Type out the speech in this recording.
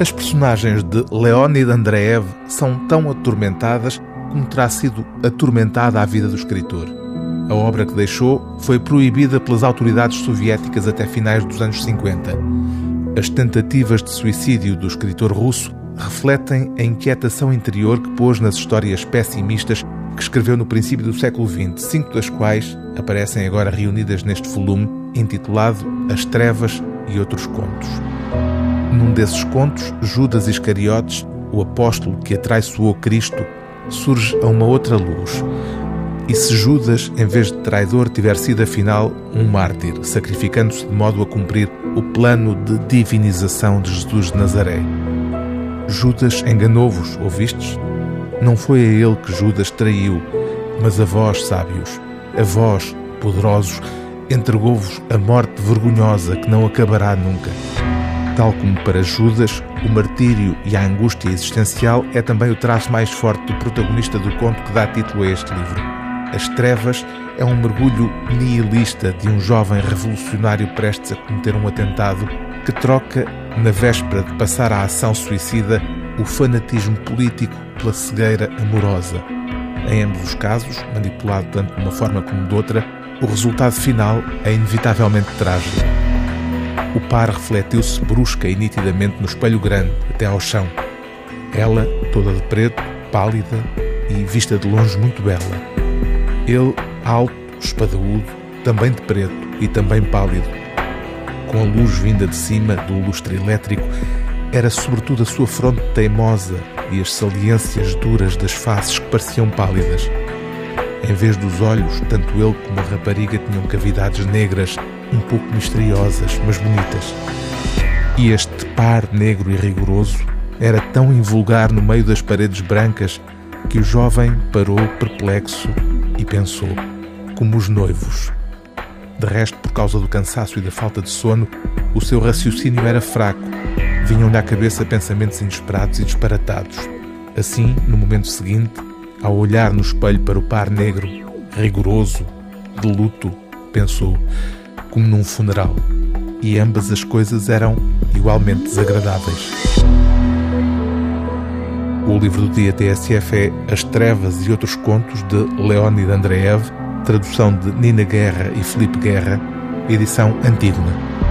As personagens de Leonid Andreev são tão atormentadas como terá sido atormentada a vida do escritor. A obra que deixou foi proibida pelas autoridades soviéticas até finais dos anos 50. As tentativas de suicídio do escritor russo refletem a inquietação interior que pôs nas histórias pessimistas que escreveu no princípio do século XX, cinco das quais aparecem agora reunidas neste volume intitulado As Trevas e Outros Contos. Num desses contos, Judas Iscariotes, o apóstolo que atraiçoou Cristo, surge a uma outra luz. E se Judas, em vez de traidor, tiver sido afinal um mártir, sacrificando-se de modo a cumprir o plano de divinização de Jesus de Nazaré? Judas enganou-vos, ouvistes? Não foi a ele que Judas traiu, mas a vós, sábios, a vós, poderosos, entregou-vos a morte vergonhosa que não acabará nunca. Tal como para Judas, o martírio e a angústia existencial é também o traço mais forte do protagonista do conto que dá título a este livro. As Trevas é um mergulho nihilista de um jovem revolucionário prestes a cometer um atentado que troca, na véspera de passar à ação suicida, o fanatismo político pela cegueira amorosa. Em ambos os casos, manipulado tanto de uma forma como de outra, o resultado final é inevitavelmente trágico. O par refletiu-se brusca e nitidamente no espelho grande, até ao chão. Ela, toda de preto, pálida e vista de longe muito bela. Ele, alto, espadaúdo, também de preto e também pálido. Com a luz vinda de cima do lustre elétrico, era sobretudo a sua fronte teimosa e as saliências duras das faces que pareciam pálidas. Em vez dos olhos, tanto ele como a rapariga tinham cavidades negras, um pouco misteriosas, mas bonitas. E este par negro e rigoroso era tão invulgar no meio das paredes brancas que o jovem parou perplexo e pensou, como os noivos. De resto, por causa do cansaço e da falta de sono, o seu raciocínio era fraco Vinham-lhe à cabeça pensamentos inesperados e disparatados. Assim, no momento seguinte, ao olhar no espelho para o par negro, rigoroso, de luto, pensou, como num funeral. E ambas as coisas eram igualmente desagradáveis. O livro do dia TSF é As Trevas e Outros Contos, de Leonid Andreev, tradução de Nina Guerra e Felipe Guerra, edição Antígona.